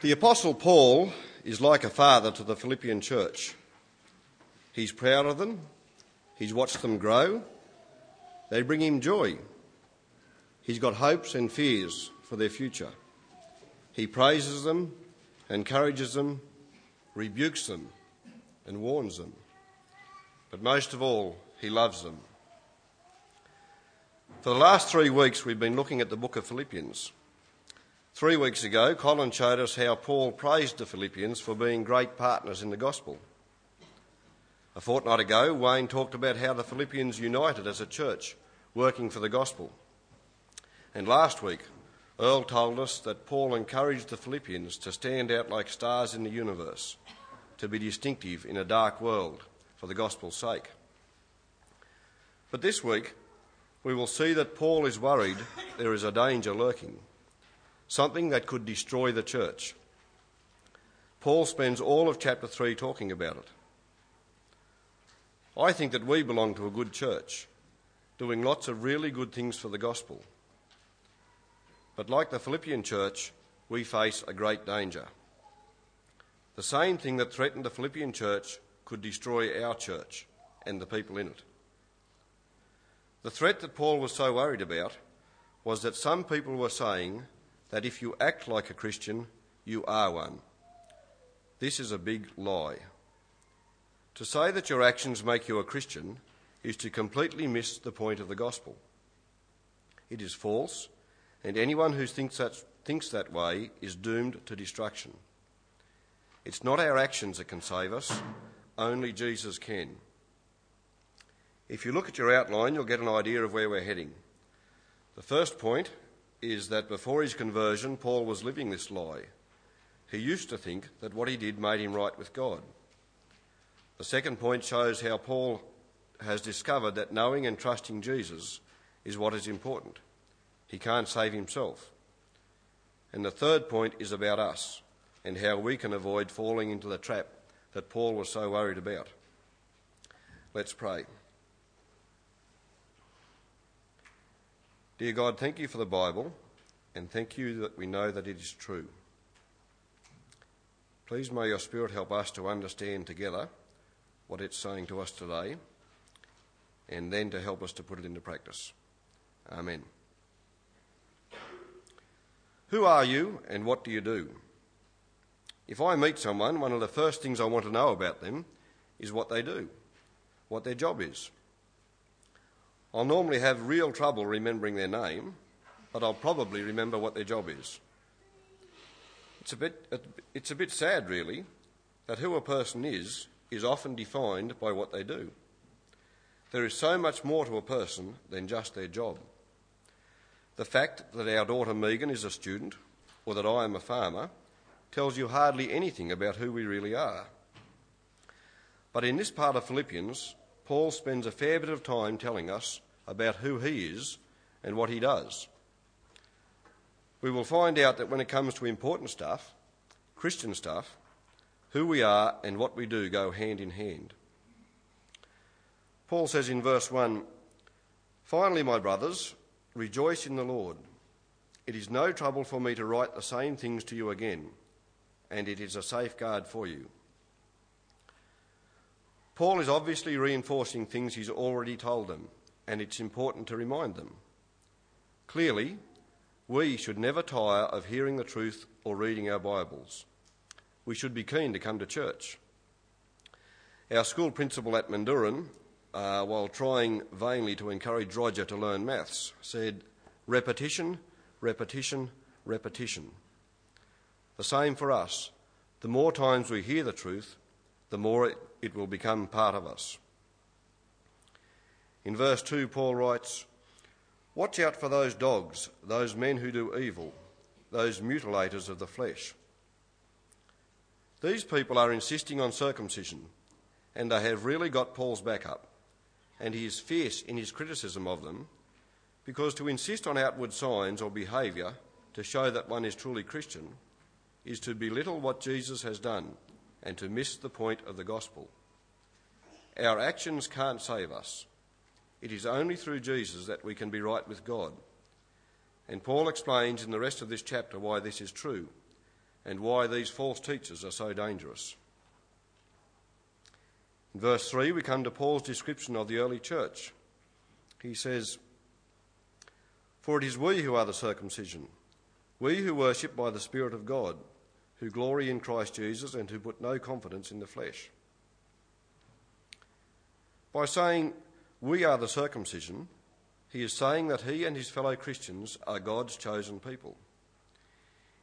The Apostle Paul is like a father to the Philippian church. He's proud of them, he's watched them grow, they bring him joy. He's got hopes and fears for their future. He praises them, encourages them, rebukes them, and warns them. But most of all, he loves them. For the last three weeks, we've been looking at the book of Philippians. Three weeks ago, Colin showed us how Paul praised the Philippians for being great partners in the gospel. A fortnight ago, Wayne talked about how the Philippians united as a church working for the gospel. And last week, Earl told us that Paul encouraged the Philippians to stand out like stars in the universe, to be distinctive in a dark world for the gospel's sake. But this week, we will see that Paul is worried there is a danger lurking something that could destroy the church. Paul spends all of chapter 3 talking about it. I think that we belong to a good church, doing lots of really good things for the gospel. But like the Philippian church, we face a great danger. The same thing that threatened the Philippian church could destroy our church and the people in it. The threat that Paul was so worried about was that some people were saying that if you act like a Christian, you are one. This is a big lie. To say that your actions make you a Christian is to completely miss the point of the gospel. It is false, and anyone who thinks that, thinks that way is doomed to destruction. It's not our actions that can save us, only Jesus can. If you look at your outline, you'll get an idea of where we're heading. The first point is that before his conversion, Paul was living this lie. He used to think that what he did made him right with God. The second point shows how Paul has discovered that knowing and trusting Jesus is what is important. He can't save himself. And the third point is about us and how we can avoid falling into the trap that Paul was so worried about. Let's pray. Dear God, thank you for the Bible and thank you that we know that it is true. Please may your Spirit help us to understand together what it's saying to us today and then to help us to put it into practice. Amen. Who are you and what do you do? If I meet someone, one of the first things I want to know about them is what they do, what their job is. I'll normally have real trouble remembering their name, but I'll probably remember what their job is. It's a bit, it's a bit sad, really, that who a person is is often defined by what they do. There is so much more to a person than just their job. The fact that our daughter Megan is a student, or that I am a farmer, tells you hardly anything about who we really are. But in this part of Philippians, Paul spends a fair bit of time telling us about who he is and what he does. We will find out that when it comes to important stuff, Christian stuff, who we are and what we do go hand in hand. Paul says in verse 1 Finally, my brothers, rejoice in the Lord. It is no trouble for me to write the same things to you again, and it is a safeguard for you. Paul is obviously reinforcing things he's already told them, and it's important to remind them. Clearly, we should never tire of hearing the truth or reading our Bibles. We should be keen to come to church. Our school principal at Manduran, uh, while trying vainly to encourage Roger to learn maths, said, repetition, repetition, repetition. The same for us. The more times we hear the truth, the more it will become part of us. In verse 2, Paul writes, Watch out for those dogs, those men who do evil, those mutilators of the flesh. These people are insisting on circumcision, and they have really got Paul's back up. And he is fierce in his criticism of them, because to insist on outward signs or behaviour to show that one is truly Christian is to belittle what Jesus has done and to miss the point of the gospel. Our actions can't save us. It is only through Jesus that we can be right with God. And Paul explains in the rest of this chapter why this is true and why these false teachers are so dangerous. In verse 3, we come to Paul's description of the early church. He says, For it is we who are the circumcision, we who worship by the Spirit of God, who glory in Christ Jesus, and who put no confidence in the flesh. By saying, We are the circumcision, he is saying that he and his fellow Christians are God's chosen people.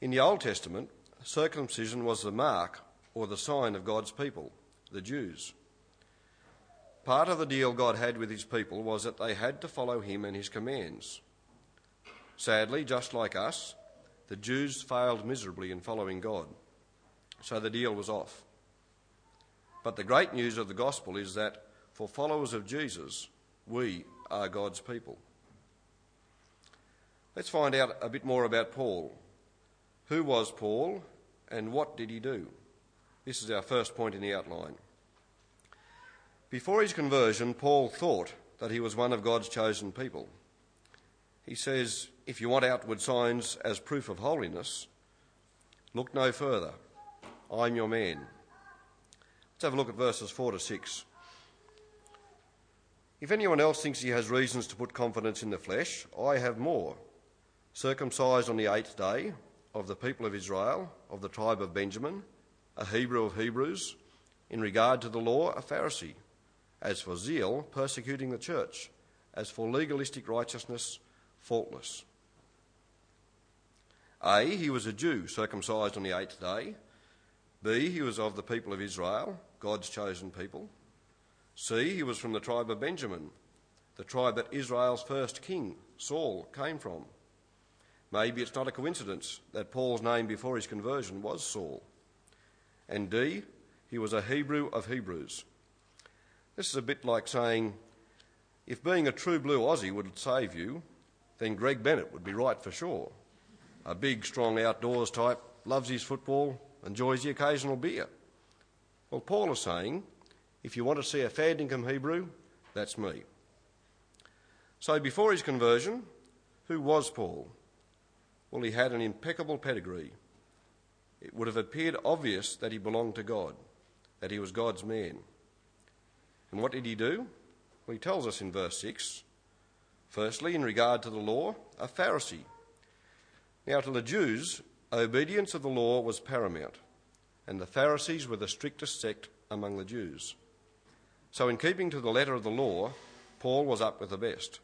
In the Old Testament, circumcision was the mark or the sign of God's people, the Jews. Part of the deal God had with his people was that they had to follow him and his commands. Sadly, just like us, the Jews failed miserably in following God, so the deal was off. But the great news of the gospel is that for followers of Jesus, we are God's people. Let's find out a bit more about Paul. Who was Paul and what did he do? This is our first point in the outline. Before his conversion, Paul thought that he was one of God's chosen people. He says, if you want outward signs as proof of holiness, look no further. I'm your man. Let's have a look at verses 4 to 6. If anyone else thinks he has reasons to put confidence in the flesh, I have more. Circumcised on the eighth day, of the people of Israel, of the tribe of Benjamin, a Hebrew of Hebrews, in regard to the law, a Pharisee as for zeal, persecuting the church. As for legalistic righteousness, faultless. A. He was a Jew, circumcised on the eighth day. B. He was of the people of Israel, God's chosen people. C. He was from the tribe of Benjamin, the tribe that Israel's first king, Saul, came from. Maybe it's not a coincidence that Paul's name before his conversion was Saul. And D. He was a Hebrew of Hebrews. This is a bit like saying, if being a true blue Aussie would save you, then Greg Bennett would be right for sure. A big, strong outdoors type, loves his football, enjoys the occasional beer. Well, Paul is saying, if you want to see a fair dinkum Hebrew, that's me. So before his conversion, who was Paul? Well, he had an impeccable pedigree. It would have appeared obvious that he belonged to God, that he was God's man. And what did he do? Well, he tells us in verse 6 firstly, in regard to the law, a Pharisee. Now, to the Jews, obedience of the law was paramount, and the Pharisees were the strictest sect among the Jews. So, in keeping to the letter of the law, Paul was up with the best.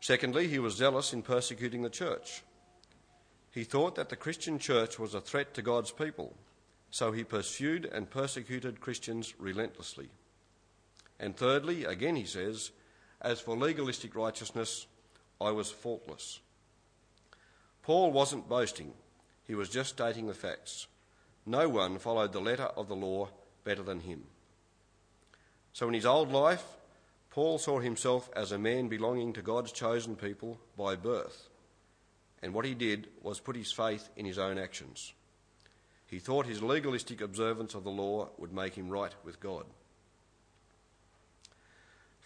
Secondly, he was zealous in persecuting the church. He thought that the Christian church was a threat to God's people so he pursued and persecuted Christians relentlessly. And thirdly, again he says, As for legalistic righteousness, I was faultless. Paul wasn't boasting, he was just stating the facts. No one followed the letter of the law better than him. So in his old life, Paul saw himself as a man belonging to God's chosen people by birth. And what he did was put his faith in his own actions. He thought his legalistic observance of the law would make him right with God.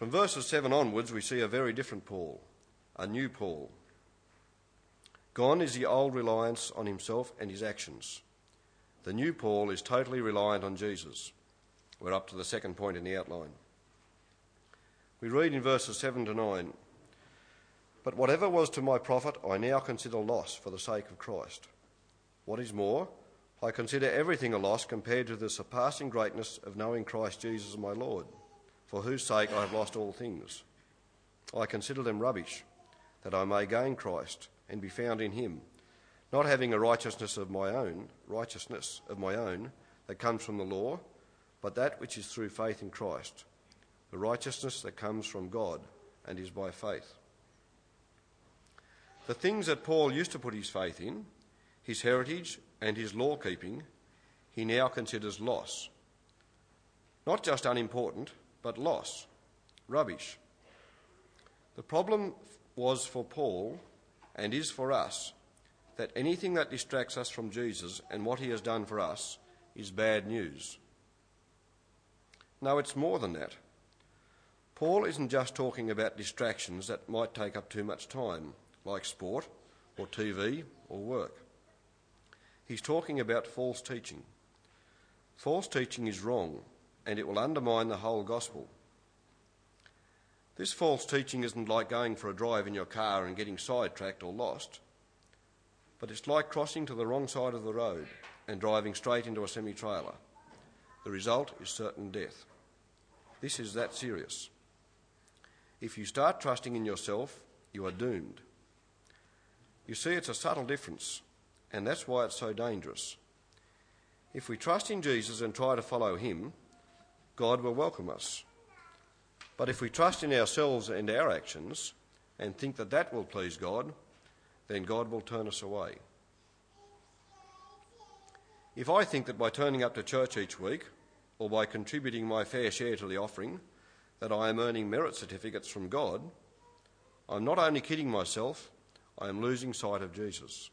From verses 7 onwards, we see a very different Paul, a new Paul. Gone is the old reliance on himself and his actions. The new Paul is totally reliant on Jesus. We're up to the second point in the outline. We read in verses 7 to 9 But whatever was to my profit, I now consider loss for the sake of Christ. What is more, I consider everything a loss compared to the surpassing greatness of knowing Christ Jesus my Lord, for whose sake I have lost all things. I consider them rubbish, that I may gain Christ and be found in him, not having a righteousness of my own, righteousness of my own that comes from the law, but that which is through faith in Christ, the righteousness that comes from God and is by faith. The things that Paul used to put his faith in, his heritage and his law keeping, he now considers loss. Not just unimportant, but loss, rubbish. The problem was for Paul and is for us that anything that distracts us from Jesus and what he has done for us is bad news. No, it's more than that. Paul isn't just talking about distractions that might take up too much time, like sport or TV or work. He's talking about false teaching. False teaching is wrong and it will undermine the whole gospel. This false teaching isn't like going for a drive in your car and getting sidetracked or lost, but it's like crossing to the wrong side of the road and driving straight into a semi trailer. The result is certain death. This is that serious. If you start trusting in yourself, you are doomed. You see, it's a subtle difference, and that's why it's so dangerous. If we trust in Jesus and try to follow him, God will welcome us. But if we trust in ourselves and our actions and think that that will please God, then God will turn us away. If I think that by turning up to church each week or by contributing my fair share to the offering, that I am earning merit certificates from God, I'm not only kidding myself, I am losing sight of Jesus.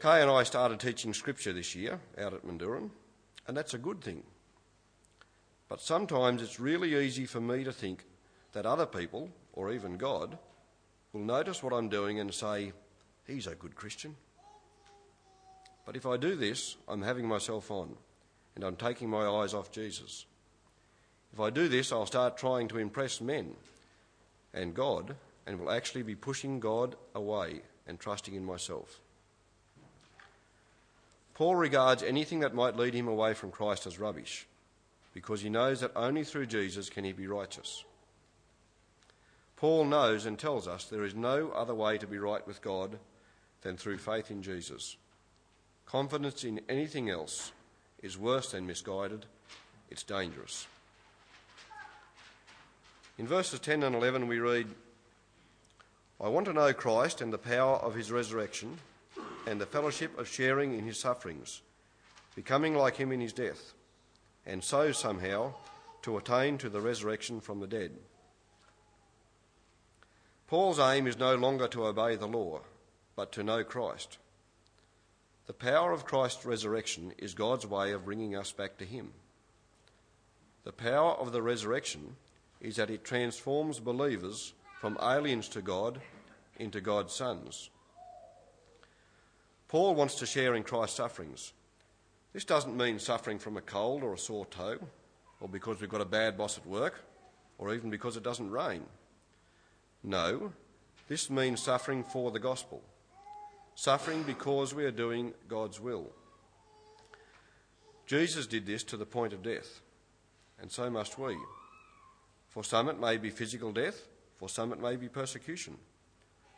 Kay and I started teaching scripture this year out at Manduran, and that's a good thing. But sometimes it's really easy for me to think that other people, or even God, will notice what I'm doing and say, He's a good Christian. But if I do this, I'm having myself on, and I'm taking my eyes off Jesus. If I do this, I'll start trying to impress men and God, and will actually be pushing God away and trusting in myself. Paul regards anything that might lead him away from Christ as rubbish because he knows that only through Jesus can he be righteous. Paul knows and tells us there is no other way to be right with God than through faith in Jesus. Confidence in anything else is worse than misguided, it's dangerous. In verses 10 and 11, we read, I want to know Christ and the power of his resurrection and the fellowship of sharing in his sufferings, becoming like him in his death and so somehow to attain to the resurrection from the dead. Paul's aim is no longer to obey the law, but to know Christ. The power of Christ's resurrection is God's way of bringing us back to Him. The power of the resurrection is that it transforms believers from aliens to God into God's sons. Paul wants to share in Christ's sufferings, this doesn't mean suffering from a cold or a sore toe, or because we've got a bad boss at work, or even because it doesn't rain. No, this means suffering for the gospel, suffering because we are doing God's will. Jesus did this to the point of death, and so must we. For some it may be physical death, for some it may be persecution.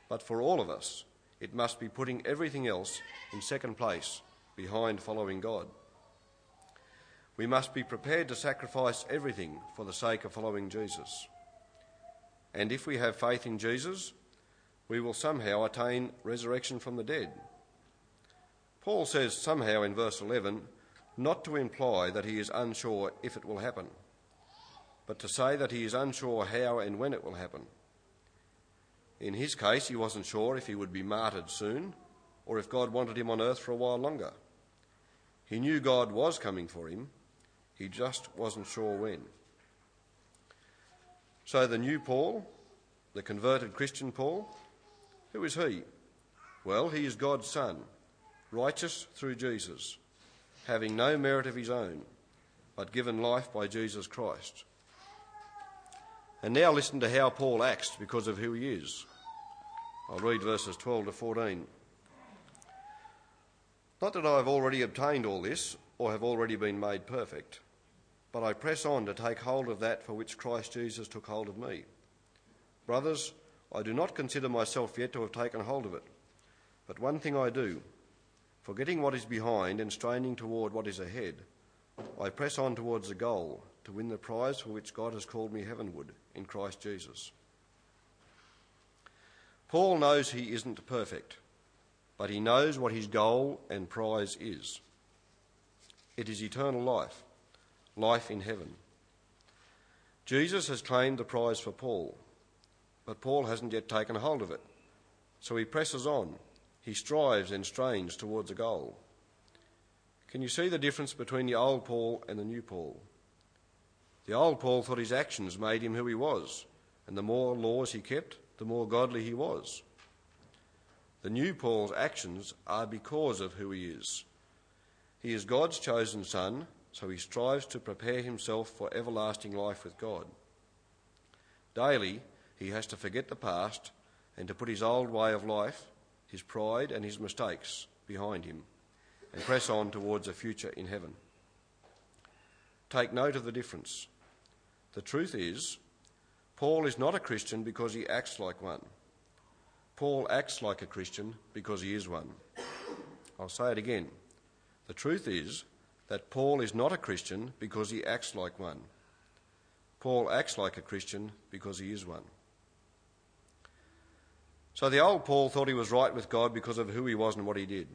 But for all of us, it must be putting everything else in second place behind following God. We must be prepared to sacrifice everything for the sake of following Jesus. And if we have faith in Jesus, we will somehow attain resurrection from the dead. Paul says somehow in verse 11 not to imply that he is unsure if it will happen, but to say that he is unsure how and when it will happen. In his case, he wasn't sure if he would be martyred soon or if God wanted him on earth for a while longer. He knew God was coming for him, he just wasn't sure when. So the new Paul, the converted Christian Paul, who is he? Well, he is God's Son, righteous through Jesus, having no merit of his own, but given life by Jesus Christ. And now listen to how Paul acts because of who he is. I'll read verses 12 to 14. Not that I have already obtained all this or have already been made perfect, but I press on to take hold of that for which Christ Jesus took hold of me. Brothers, I do not consider myself yet to have taken hold of it, but one thing I do, forgetting what is behind and straining toward what is ahead, I press on towards the goal to win the prize for which God has called me heavenward in Christ Jesus. Paul knows he isn't perfect but he knows what his goal and prize is. It is eternal life, life in heaven. Jesus has claimed the prize for Paul, but Paul hasn't yet taken hold of it. So he presses on. He strives and strains towards a goal. Can you see the difference between the old Paul and the new Paul? The old Paul thought his actions made him who he was, and the more laws he kept, the more godly he was. The new Paul's actions are because of who he is. He is God's chosen son, so he strives to prepare himself for everlasting life with God. Daily, he has to forget the past and to put his old way of life, his pride, and his mistakes behind him and press on towards a future in heaven. Take note of the difference. The truth is, Paul is not a Christian because he acts like one. Paul acts like a Christian because he is one. I'll say it again. The truth is that Paul is not a Christian because he acts like one. Paul acts like a Christian because he is one. So the old Paul thought he was right with God because of who he was and what he did.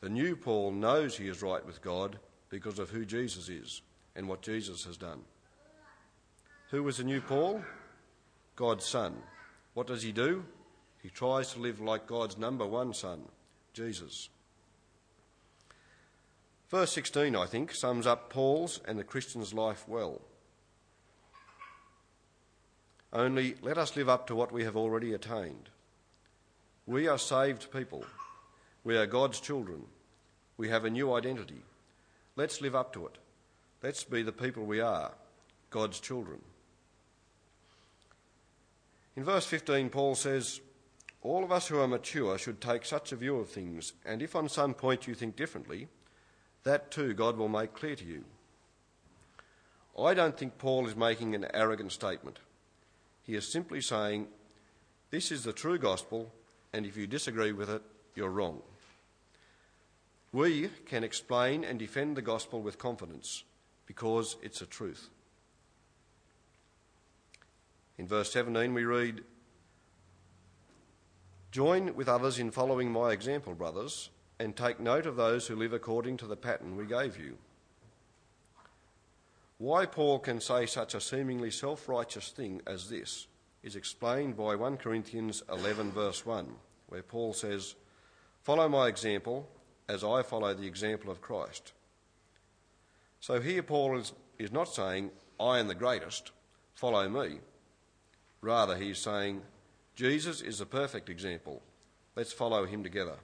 The new Paul knows he is right with God because of who Jesus is and what Jesus has done. Who was the new Paul? God's son. What does he do? He tries to live like God's number one son, Jesus. Verse 16, I think, sums up Paul's and the Christian's life well. Only let us live up to what we have already attained. We are saved people. We are God's children. We have a new identity. Let's live up to it. Let's be the people we are, God's children. In verse 15, Paul says, All of us who are mature should take such a view of things, and if on some point you think differently, that too God will make clear to you. I don't think Paul is making an arrogant statement. He is simply saying, This is the true gospel, and if you disagree with it, you're wrong. We can explain and defend the gospel with confidence because it's a truth. In verse 17, we read, Join with others in following my example, brothers, and take note of those who live according to the pattern we gave you. Why Paul can say such a seemingly self righteous thing as this is explained by 1 Corinthians 11, verse 1, where Paul says, Follow my example as I follow the example of Christ. So here Paul is, is not saying, I am the greatest, follow me. Rather, he's saying, Jesus is the perfect example. Let's follow him together.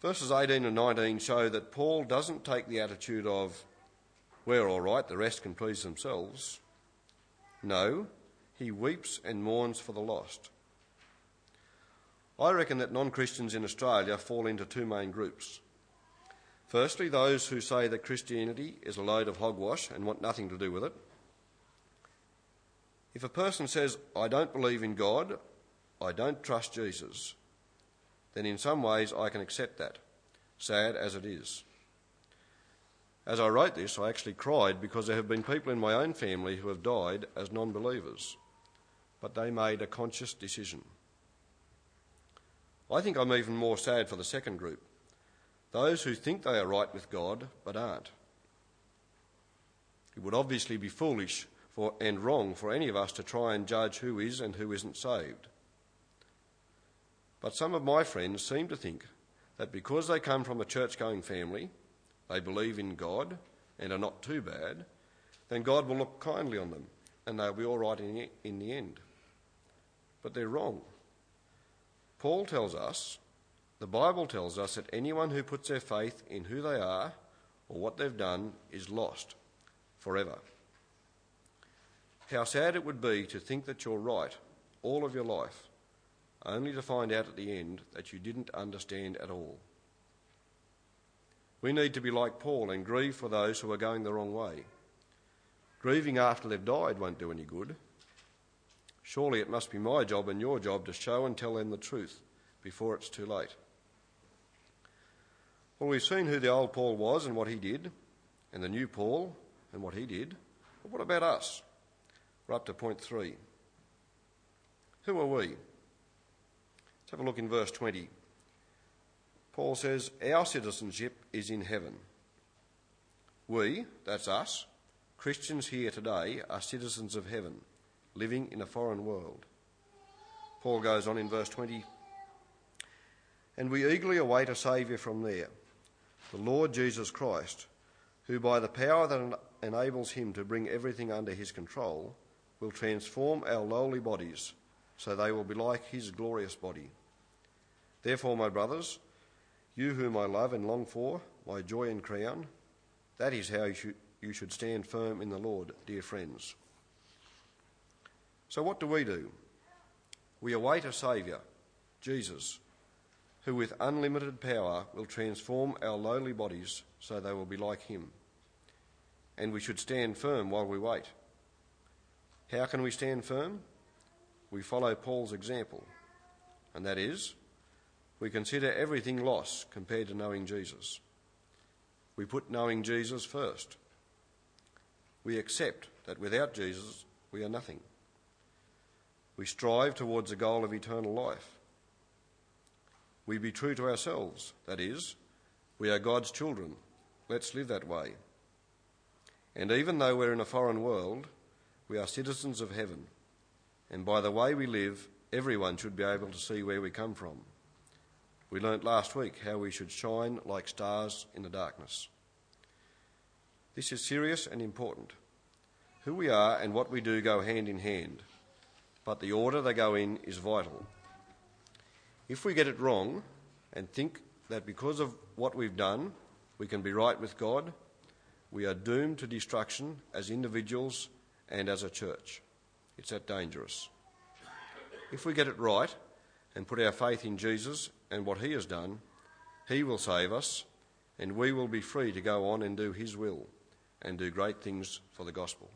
Verses 18 and 19 show that Paul doesn't take the attitude of, we're all right, the rest can please themselves. No, he weeps and mourns for the lost. I reckon that non Christians in Australia fall into two main groups. Firstly, those who say that Christianity is a load of hogwash and want nothing to do with it. If a person says, I don't believe in God, I don't trust Jesus, then in some ways I can accept that, sad as it is. As I wrote this, I actually cried because there have been people in my own family who have died as non believers, but they made a conscious decision. I think I'm even more sad for the second group those who think they are right with God but aren't. It would obviously be foolish for, and wrong for any of us to try and judge who is and who isn't saved. But some of my friends seem to think that because they come from a church going family, they believe in God and are not too bad, then God will look kindly on them and they'll be all right in, in the end. But they're wrong. Paul tells us, the Bible tells us that anyone who puts their faith in who they are or what they've done is lost forever. How sad it would be to think that you're right all of your life, only to find out at the end that you didn't understand at all. We need to be like Paul and grieve for those who are going the wrong way. Grieving after they've died won't do any good. Surely it must be my job and your job to show and tell them the truth before it's too late. Well, we've seen who the old Paul was and what he did, and the new Paul and what he did. But what about us? We're up to point three. Who are we? Let's have a look in verse 20. Paul says, Our citizenship is in heaven. We, that's us, Christians here today, are citizens of heaven living in a foreign world. Paul goes on in verse 20 And we eagerly await a Saviour from there, the Lord Jesus Christ, who by the power that enables him to bring everything under his control will transform our lowly bodies so they will be like his glorious body. Therefore, my brothers, you whom I love and long for, my joy and crown, that is how you should, you should stand firm in the Lord, dear friends. So, what do we do? We await a Saviour, Jesus, who with unlimited power will transform our lowly bodies so they will be like him. And we should stand firm while we wait. How can we stand firm? We follow Paul's example, and that is, we consider everything loss compared to knowing Jesus. We put knowing Jesus first. We accept that without Jesus, we are nothing. We strive towards the goal of eternal life. We be true to ourselves, that is, we are God's children. Let's live that way. And even though we're in a foreign world, we are citizens of heaven. And by the way we live, everyone should be able to see where we come from. We learnt last week how we should shine like stars in the darkness. This is serious and important. Who we are and what we do go hand in hand, but the order they go in is vital. If we get it wrong and think that because of what we've done we can be right with God, we are doomed to destruction as individuals and as a church. It's that dangerous. If we get it right and put our faith in Jesus and what He has done, He will save us and we will be free to go on and do His will and do great things for the gospel.